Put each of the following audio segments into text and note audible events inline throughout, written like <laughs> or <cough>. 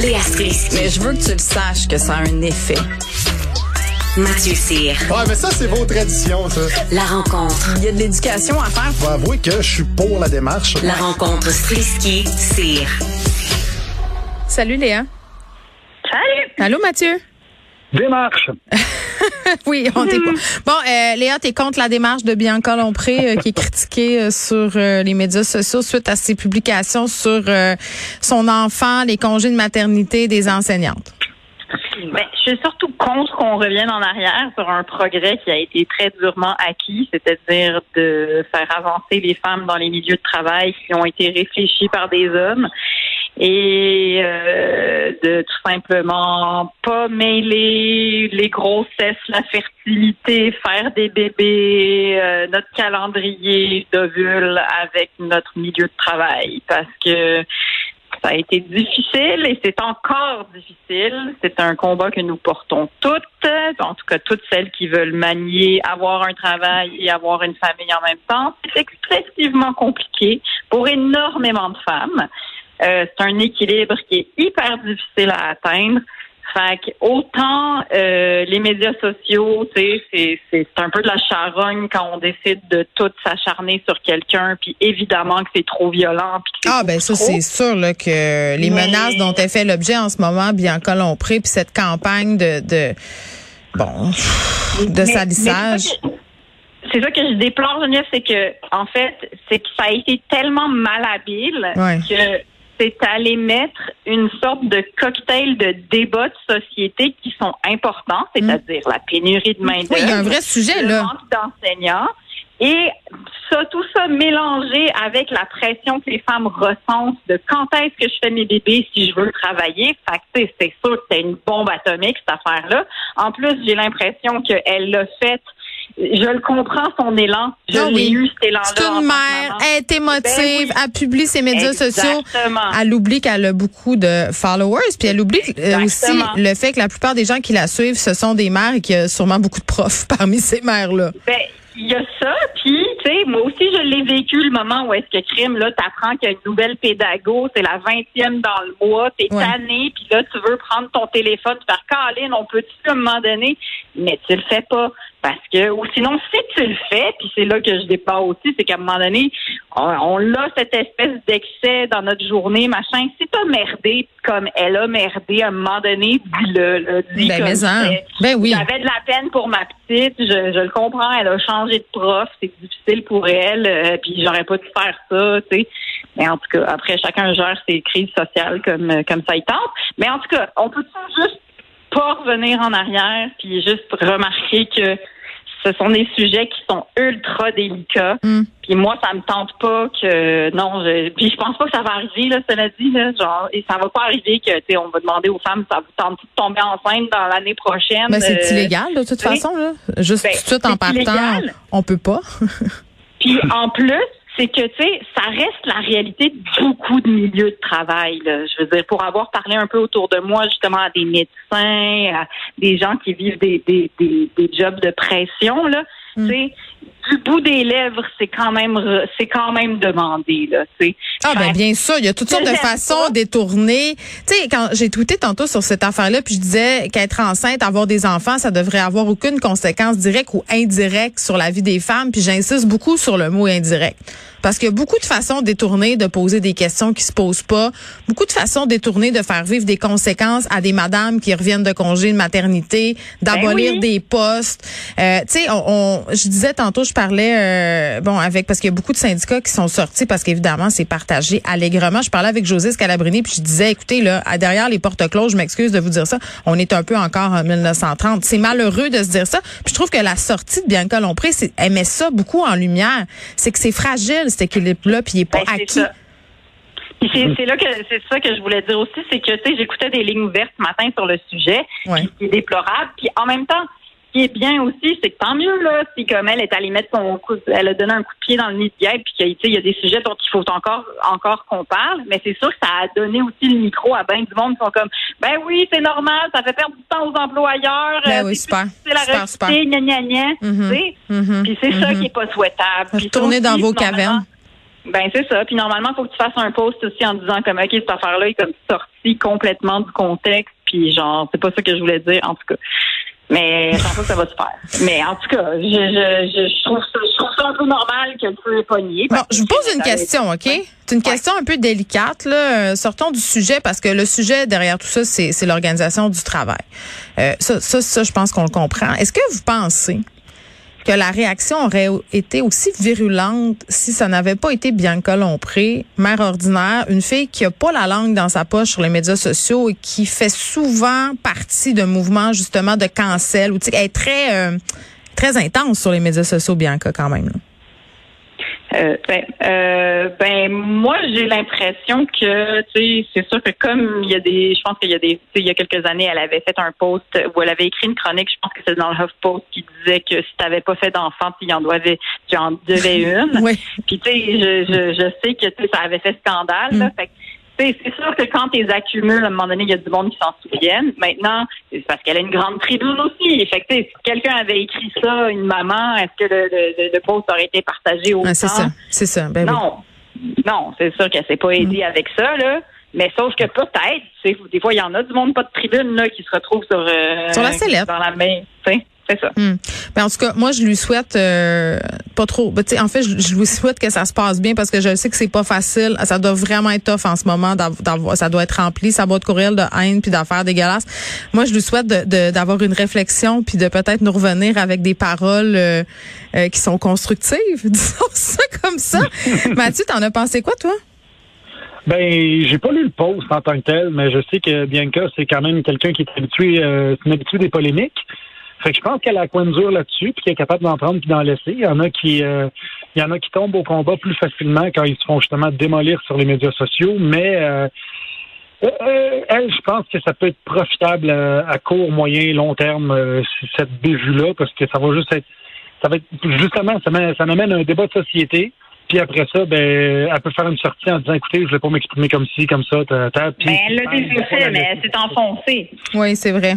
Léa Strisky. Mais je veux que tu le saches que ça a un effet. Mathieu Cyr. Ouais, mais ça, c'est vos traditions, ça. La rencontre. Il y a de l'éducation à faire. Faut avouer que je suis pour la démarche. La rencontre Strisky-Cyr. Salut Léa. Salut! Allô Mathieu? Démarche. <laughs> Oui, on pas. Bon, euh, Léa, t'es contre la démarche de Bianca Lompré euh, qui est critiquée euh, sur euh, les médias sociaux suite à ses publications sur euh, son enfant, les congés de maternité des enseignantes? Ben, je suis surtout contre qu'on revienne en arrière sur un progrès qui a été très durement acquis, c'est-à-dire de faire avancer les femmes dans les milieux de travail qui ont été réfléchis par des hommes et euh, de tout simplement pas mêler les grossesses, la fertilité, faire des bébés, euh, notre calendrier d'ovules avec notre milieu de travail parce que ça a été difficile et c'est encore difficile. C'est un combat que nous portons toutes, en tout cas toutes celles qui veulent manier, avoir un travail et avoir une famille en même temps. C'est excessivement compliqué pour énormément de femmes. Euh, c'est un équilibre qui est hyper difficile à atteindre. Fait que autant euh, les médias sociaux, tu sais, c'est, c'est, un peu de la charogne quand on décide de tout s'acharner sur quelqu'un, puis évidemment que c'est trop violent. Puis que Ah ben ça c'est sûr là, que les Mais- menaces dont elle fait l'objet en ce moment, Bianca Lompré, puis cette campagne de, de bon de Mais- salissage. c'est ça que- C'est ça que je déplore, Geneviève, c'est que, en fait, c'est que ça a été tellement malhabile Ouais. que c'est allé mettre une sorte de cocktail de débats de société qui sont importants, c'est-à-dire la pénurie de main-d'œuvre. Mm. Oui, il y a un vrai sujet le là. manque d'enseignants. Et ça, tout ça mélangé avec la pression que les femmes ressentent de quand est-ce que je fais mes bébés si je veux travailler. Fait que, tu sais, c'est sûr que c'est une bombe atomique, cette affaire-là. En plus, j'ai l'impression qu'elle l'a fait. Je le comprends, son élan. Je l'ai oui. eu, cet élan-là. C'est une mère, elle est émotive, Ben oui. elle publie ses médias sociaux. Elle oublie qu'elle a beaucoup de followers, puis elle oublie euh, aussi le fait que la plupart des gens qui la suivent, ce sont des mères et qu'il y a sûrement beaucoup de profs <laughs> parmi ces mères-là. Ben, il y a ça, puis, tu sais, moi aussi, je l'ai vécu le moment où est-ce que crime, là, t'apprends qu'il y a une nouvelle pédago, c'est la vingtième dans le mois, t'es Ouais. tanné, puis là, tu veux prendre ton téléphone, faire Caroline, on peut-tu à un moment donné, mais tu le fais pas. Parce que, ou sinon, si tu le fais, puis c'est là que je départ aussi, c'est qu'à un moment donné, on, on a cette espèce d'excès dans notre journée, machin. Si t'as merdé comme elle a merdé à un moment donné, dis-le, là, dis Ben. Ben oui. J'avais de la peine pour ma petite, je, je le comprends, elle a changé de prof, c'est difficile pour elle, euh, puis j'aurais pas dû faire ça, tu sais. Mais en tout cas, après, chacun gère ses crises sociales comme, euh, comme ça il tente. Mais en tout cas, on peut juste pas revenir en arrière, puis juste remarquer que ce sont des sujets qui sont ultra délicats. Mm. Puis moi, ça me tente pas que non, je, puis je pense pas que ça va arriver là, cela dit là, genre et ça va pas arriver que tu sais, on va demander aux femmes ça vous tente de tomber enceinte dans l'année prochaine. Ben, c'est euh, illégal de toute façon là. Juste Ben, tout de suite en partant, illégal. on peut pas. Puis en plus, <laughs> c'est que, tu sais, ça reste la réalité de beaucoup de milieux de travail. Je veux dire, pour avoir parlé un peu autour de moi, justement, à des médecins, à des gens qui vivent des, des, des, des jobs de pression, là, sais, du bout des lèvres, c'est quand même c'est quand même demandé, là, tu sais. Ah ben bien sûr, il y a toutes sortes de façons détournées. Tu sais, quand j'ai tweeté tantôt sur cette affaire-là, puis je disais qu'être enceinte, avoir des enfants, ça devrait avoir aucune conséquence directe ou indirecte sur la vie des femmes. Puis j'insiste beaucoup sur le mot indirect. Parce qu'il y a beaucoup de façons détournées de poser des questions qui se posent pas, beaucoup de façons détournées de faire vivre des conséquences à des madames qui reviennent de congé de maternité, d'abolir oui. des postes. Euh, tu sais, on, on- je disais tantôt, je parlais euh, bon avec parce qu'il y a beaucoup de syndicats qui sont sortis parce qu'évidemment c'est partagé allègrement. Je parlais avec José Scalabrini puis je disais, écoutez là, derrière les portes closes, je m'excuse de vous dire ça, on est un peu encore en 1930. C'est malheureux de se dire ça. Puis je trouve que la sortie de Bianca Lompré, elle met ça beaucoup en lumière. C'est que c'est fragile cet équilibre-là puis il est pas Ben, c'est acquis. c'est là que c'est ça que je voulais dire aussi, c'est que tu sais, j'écoutais des lignes ouvertes ce matin sur le sujet, Ouais. qui est déplorable. Puis en même temps, qui est bien aussi, c'est que tant mieux là, si comme elle est allée mettre son coup, elle a donné un coup de pied dans le nid de guêpe, puis que, tu sais, il y a des sujets dont il faut encore encore qu'on parle. Mais c'est sûr que ça a donné aussi le micro à ben du monde qui sont comme, ben oui, c'est normal, ça fait perdre du temps aux employeurs. Ben euh, oui, c'est à Super, super. gna gna gna. Mhm. tu sais. Mhm. Puis c'est ça Mhm. qui est pas souhaitable. Retournez dans vos cavernes. Ben c'est ça. Puis normalement, il faut que tu fasses un post aussi en disant comme ok cette affaire-là est comme sortie complètement du contexte. Puis genre c'est pas ça que je voulais dire en tout cas. Mais je pense que ça va se faire. Mais en tout cas, je, je, je, je trouve, ça, je trouve ça un peu normal que le feu est pogné. Bon, je vous pose une question, OK? C'est une question un peu délicate. Là. Euh, sortons du sujet parce que le sujet derrière tout ça, c'est c'est l'organisation du travail. Euh, ça, ça, ça, je pense qu'on le comprend. Est-ce que vous pensez que la réaction aurait été aussi virulente si ça n'avait pas été Bianca Lompré, mère ordinaire, une fille qui a pas la langue dans sa poche sur les médias sociaux et qui fait souvent partie d'un mouvement justement de cancel ou elle est très euh, très intense sur les médias sociaux Bianca quand même. là. Euh, ben, euh, ben, moi, j'ai l'impression que, tu sais, c'est sûr que comme il y a des, je pense qu'il y a des, tu sais, il y a quelques années, elle avait fait un post où elle avait écrit une chronique, je pense que c'est dans le HuffPost, qui disait que si t'avais pas fait d'enfant, tu en devais, tu en devais <laughs> une. Oui. Puis, tu sais, je, je, je sais que, tu sais, ça avait fait scandale, là. Fait que, tu sais, c'est sûr que quand tu les accumules, à un moment donné, il y a du monde qui s'en souviennent. Maintenant, c'est parce qu'elle a une grande tribune aussi. Fait que, si quelqu'un avait écrit ça, une maman, est-ce que le, le, le post aurait été partagé autant? Ah, c'est ça, c'est ça. Ben oui. Non. Non, c'est sûr qu'elle s'est pas aidée avec ça, là. Mais sauf que peut-être, tu sais, des fois, il y en a du monde pas de tribune, là, qui se retrouve sur, euh, Sur la sellette. Dans la main. Tu sais, c'est ça. Hmm. Ben, en tout cas, moi, je lui souhaite euh, pas trop. Ben, tu sais, en fait, je, je lui souhaite que ça se passe bien parce que je sais que c'est pas facile. Ça doit vraiment être tough en ce moment. d'avoir- ça doit être rempli, sa boîte courriel de haine puis d'affaires dégueulasses. Moi, je lui souhaite de- de- d'avoir une réflexion puis de peut-être nous revenir avec des paroles euh, euh, qui sont constructives. <laughs> Disons ça comme ça. <laughs> Mathieu, t'en as pensé quoi, toi? Ben, j'ai pas lu le post en tant que tel, mais je sais que Bianca, c'est quand même quelqu'un qui est habitué, euh, c'est une habitude des polémiques. Fait que je pense qu'elle a la coin dur là-dessus, puis qu'elle est capable d'en prendre puis d'en laisser. Il y en a qui, euh, il y en a qui tombent au combat plus facilement quand ils se font justement démolir sur les médias sociaux, mais euh, euh, euh, elle, je pense que ça peut être profitable euh, à court, moyen, long terme, euh, cette bévue-là, parce que ça va juste être, ça va être justement, ça, mène- ça amène un débat de société. Puis après ça, ben, elle peut faire une sortie en disant, écoutez, je vais pas m'exprimer comme ci, comme ça, ta, ta, puis- Ben, elle l'a déjà fait, mais elle s'est enfoncée. Oui, c'est vrai.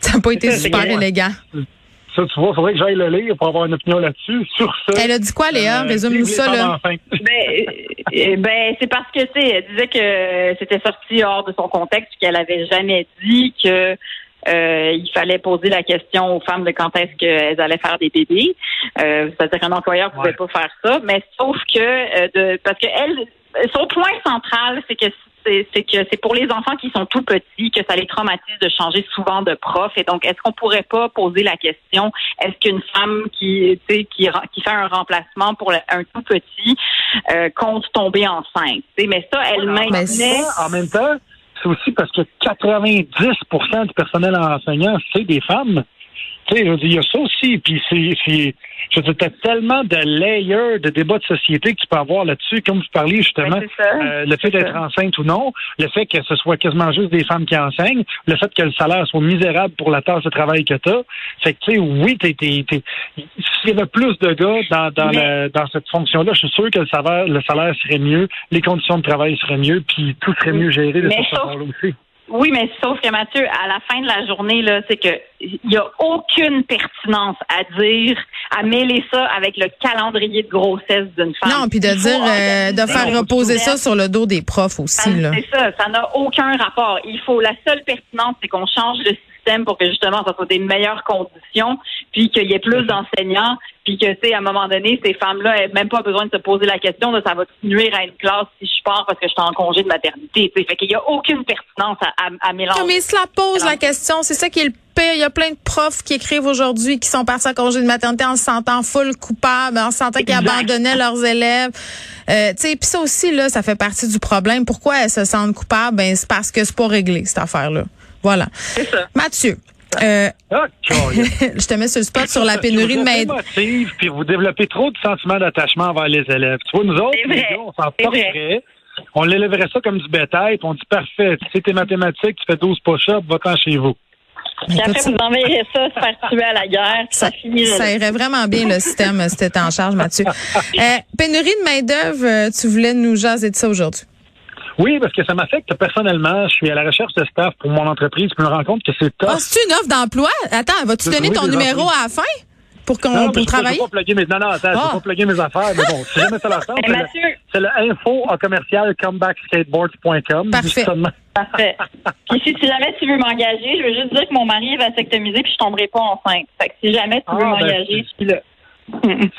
<laughs> Ça n'a pas été super élégant. Ça, tu vois, faudrait que j'aille le lire pour avoir une opinion là-dessus. Sur ça. Elle a dit quoi, Léa? euh, Résume-nous ça, là. <laughs> Ben, euh, ben c'est parce que, tu sais, elle disait que c'était sorti hors de son contexte, qu'elle avait jamais dit que euh, il fallait poser la question aux femmes de quand est-ce qu'elles allaient faire des bébés. Euh, C'est-à-dire qu'un employeur pouvait Ouais. pas faire ça, mais sauf que euh, de parce que elle, son point central, c'est que c'est c'est que c'est pour les enfants qui sont tout petits que ça les traumatise de changer souvent de prof. Et donc, est-ce qu'on pourrait pas poser la question est-ce qu'une femme qui tu sais qui qui fait un remplacement pour le- un tout petit euh, compte tomber enceinte? Tu sais, Mais ça, elle Ben, maintenait. c'est- En même temps, c'est aussi parce que 90% du personnel enseignant, c'est des femmes. Tu sais, je veux dire, il y a ça aussi. Puis c'est, c'est je veux dire, tellement de layers de débats de société que tu peux avoir là-dessus. Comme vous parliez justement, euh, le fait d'être enceinte ou non, le fait que ce soit quasiment juste des femmes qui enseignent, le fait que le salaire soit misérable pour la tâche de travail que t'as. Fait que, tu sais, oui, t'es, t'es, s'il y avait plus de gars dans, dans, Mais- le- dans cette fonction-là, je suis sûr que le salaire, le salaire serait mieux, les conditions de travail seraient mieux, puis tout serait mieux géré de Mais cette façon-là aussi. Oui, mais sauf que Mathieu, à la fin de la journée, là, c'est que il y a aucune pertinence à dire, à mêler ça avec le calendrier de grossesse d'une femme. Non, puis de dire, euh, de faire reposer ça sur le dos des profs aussi, là. C'est ça, ça n'a aucun rapport. Il faut la seule pertinence, c'est qu'on change le système pour que justement ça soit des meilleures conditions, puis qu'il y ait plus d'enseignants, puis que tu sais à un moment donné ces femmes-là n'aient même pas besoin de se poser la question de ça va nuire à une classe si je pars parce que je suis en congé de maternité. tu sais. Fait qu'il y a aucune pertinence à, à, à mélanger. Non, mais il se la pose la question. C'est ça qui est le pire. Il y a plein de profs qui écrivent aujourd'hui qui sont partis en congé de maternité en se sentant full coupable, en se sentant qu'ils abandonnaient leurs élèves. Euh, tu sais, puis ça aussi là, ça fait partie du problème. Pourquoi elles se sentent coupables? Ben c'est parce que c'est pas réglé cette affaire-là. Voilà. C'est ça. Mathieu, euh, Ah, <laughs> je te mets sur le spot sur la <laughs> pénurie de Vous main. émotive, puis vous développez trop de sentiments d'attachement envers les élèves. Tu vois, nous autres, les gars, on s'en porterait. On l'élèverait ça comme du bétail, puis on dit parfait, tu sais tes mathématiques, tu fais 12 push-ups, va-t'en chez vous. Puis après, vous enverrez ça se faire tuer à la guerre, puis ça, Ça, ça irait vraiment bien le système euh, si t'étais en charge, Mathieu. <laughs> Euh, pénurie de main d'œuvre, tu voulais nous jaser de ça aujourd'hui. Oui, parce que ça m'affecte personnellement. Je suis à la recherche de staff pour mon entreprise, puis je me rends compte que c'est top. Ah, c'est une offre d'emploi? Attends, vas-tu donner ton numéro à la fin? pour qu'on Non, pour travailler? Je peux pas plugger mes, non, non, attends, je Ah. peux pas plugger mes affaires, mais bon, si jamais ça leur tente, c'est le, Mathieu, c'est le info en commercial comebackskateboards.com. Parfait. Parfait. Puis si, si jamais tu veux m'engager, je veux juste dire que mon mari est vasectomisé puis je tomberai pas enceinte. Fait que si jamais tu Ah, veux ben, m'engager, je suis là.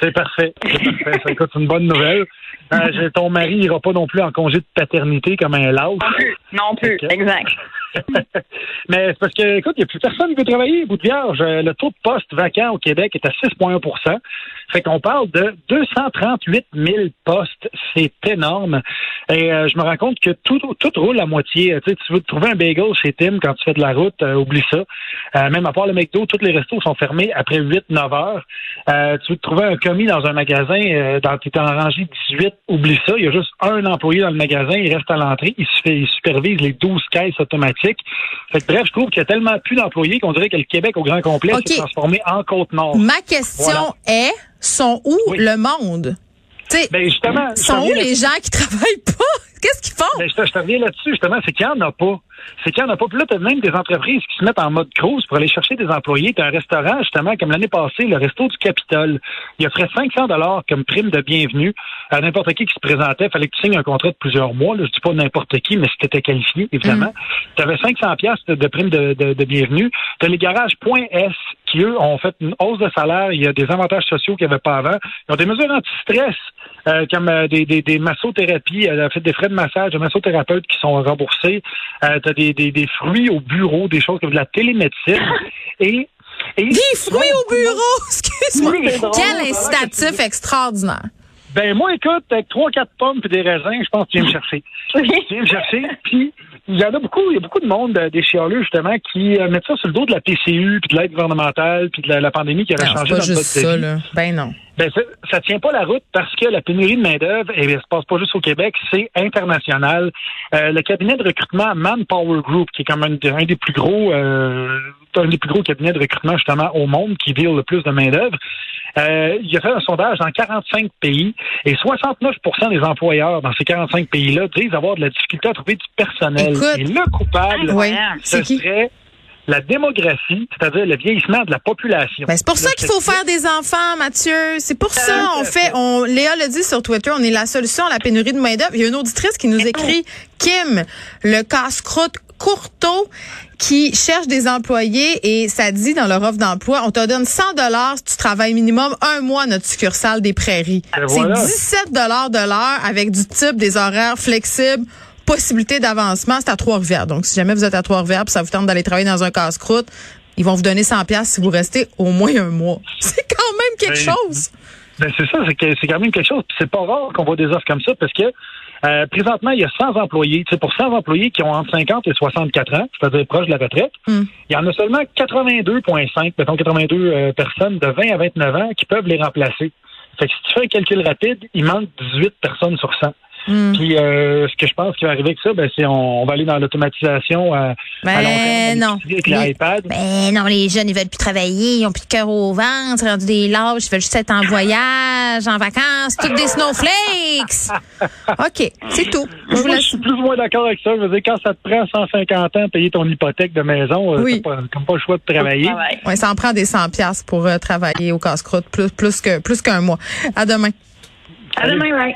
C'est parfait. C'est parfait. Ça, écoute, c'est une bonne nouvelle. Euh, ton mari ira pas non plus en congé de paternité comme un lâche. Non plus. Non plus. Ok. Exact. <laughs> Mais c'est parce que, écoute, il n'y a plus personne qui veut travailler, bout de vierge. Euh, Le taux de poste vacant au Québec est à 6,1% Fait qu'on parle de 238 000 postes. C'est énorme. Et euh, je me rends compte que tout, tout roule à moitié. Tu sais, tu veux trouver un bagel chez Tim quand tu fais de la route, euh, oublie ça. Euh, même à part le McDo, tous les restos sont fermés après 8-9 heures. Euh, tu veux trouver un commis dans un magasin, euh, dans, t'es en rangée 18, oublie ça. Il y a juste un employé dans le magasin, il reste à l'entrée, il, il supervise les 12 caisses automatiques. Fait que, bref, je trouve qu'il y a tellement plus d'employés qu'on dirait que le Québec au grand complet s'est transformé en Côte-Nord. Ma question est, sont où Oui. le monde? Ben justement, sont où les gens qui travaillent pas? <laughs> Qu'est-ce qu'ils font? Ben, je te reviens là-dessus, justement, c'est qu'il n'y en a pas. C'est qu'il n'y en a pas. Puis là, tu as même des entreprises qui se mettent en mode cruise pour aller chercher des employés. Tu as un restaurant, justement, comme l'année passée, le Resto du Capitole. Il offrait 500 dollars comme prime de bienvenue à n'importe qui qui se présentait. fallait que tu signes un contrat de plusieurs mois. Là, je dis pas n'importe qui, mais si tu étais qualifié, évidemment. Tu avais 500 pièces de, prime de, de, de bienvenue. Tu as les garages S qui, eux, ont fait une hausse de salaire. Il y a des avantages sociaux qu'il n'y avait pas avant. Ils ont des mesures anti-stress, euh, comme euh, des, des, des massothérapies, euh, fait des frais de massage, de massothérapeutes qui sont remboursés. Euh, as des, des, des fruits au bureau, des choses comme de la télémédecine. Et, et Des fruits au bureau! Excuse-moi. Oui. Quel incitatif extraordinaire. Ben moi, écoute, avec trois, quatre pommes et des raisins, je pense que tu viens me chercher. Tu viens me chercher. Puis il y en a beaucoup, il y a beaucoup de monde, euh, des chialeux, justement, qui euh, mettent ça sur le dos de la PCU, puis de l'aide gouvernementale, puis de la, la pandémie qui avait Non, changé pas notre juste ça, là. Ben non. Ben, ça, ça tient pas la route parce que la pénurie de main-d'œuvre, bien, ça se passe pas juste au Québec, c'est international. Euh, le cabinet de recrutement Manpower Group, qui est comme un, un des plus gros, euh, un des plus gros cabinets de recrutement justement au monde, qui vire le plus de main-d'œuvre, euh, il a fait un sondage dans 45 pays et 69% des employeurs dans ces 45 pays-là disent avoir de la difficulté à trouver du personnel. Écoute. et le coupable, Oui. Incroyable. ce serait la démographie, c'est-à-dire le vieillissement de la population. Ben, c'est pour ça qu'il faut faire des enfants, Mathieu. C'est pour ça. Tout On à fait, fait. on, Léa le dit sur Twitter, on est la solution à la pénurie de main-d'œuvre. Il y a une auditrice qui nous écrit, Kim, le casse-croûte Courteau, qui cherche des employés et ça dit dans leur offre d'emploi, on te donne 100 dollars si tu travailles minimum un mois à notre succursale des Prairies. Ben C'est voilà. 17 dollars de l'heure avec du type des horaires flexibles possibilité d'avancement, c'est à Trois-Rivières. Donc, si jamais vous êtes à Trois-Rivières ça vous tente d'aller travailler dans un casse-croûte, ils vont vous donner 100 pièces si vous restez au moins un mois. <laughs> C'est quand même quelque Ben, chose. Ben, c'est ça, c'est quand même quelque chose. C'est pas rare qu'on voit des offres comme ça parce que euh, présentement, il y a 100 employés. Sais, pour 100 employés qui ont entre 50 et 64 ans, c'est-à-dire proche de la retraite, Hmm. il y en a seulement 82,5, mettons 82 euh, personnes de 20 à 29 ans qui peuvent les remplacer. Fait que si tu fais un calcul rapide, il manque 18 personnes sur 100. Hmm. Puis euh, ce que je pense qui va arriver avec ça, ben, c'est on, on va aller dans l'automatisation euh, Ben, à long terme, non. avec l'iPad. Ben non, les jeunes, ils veulent plus travailler, ils ont plus de cœur au ventre, rendu des lâches, ils veulent juste être en voyage, en vacances, toutes des snowflakes. <laughs> OK, c'est tout. Je vous Moi, je suis plus ou moins d'accord avec ça. Je veux dire, quand ça te prend 150 ans payer ton hypothèque de maison, euh, Oui. t'as pas, comme pas le choix de travailler. Travail. Ouais, ça en prend des 100 pièces pour euh, travailler au casse-croûte plus plus que plus qu'un mois. À demain. À demain, right?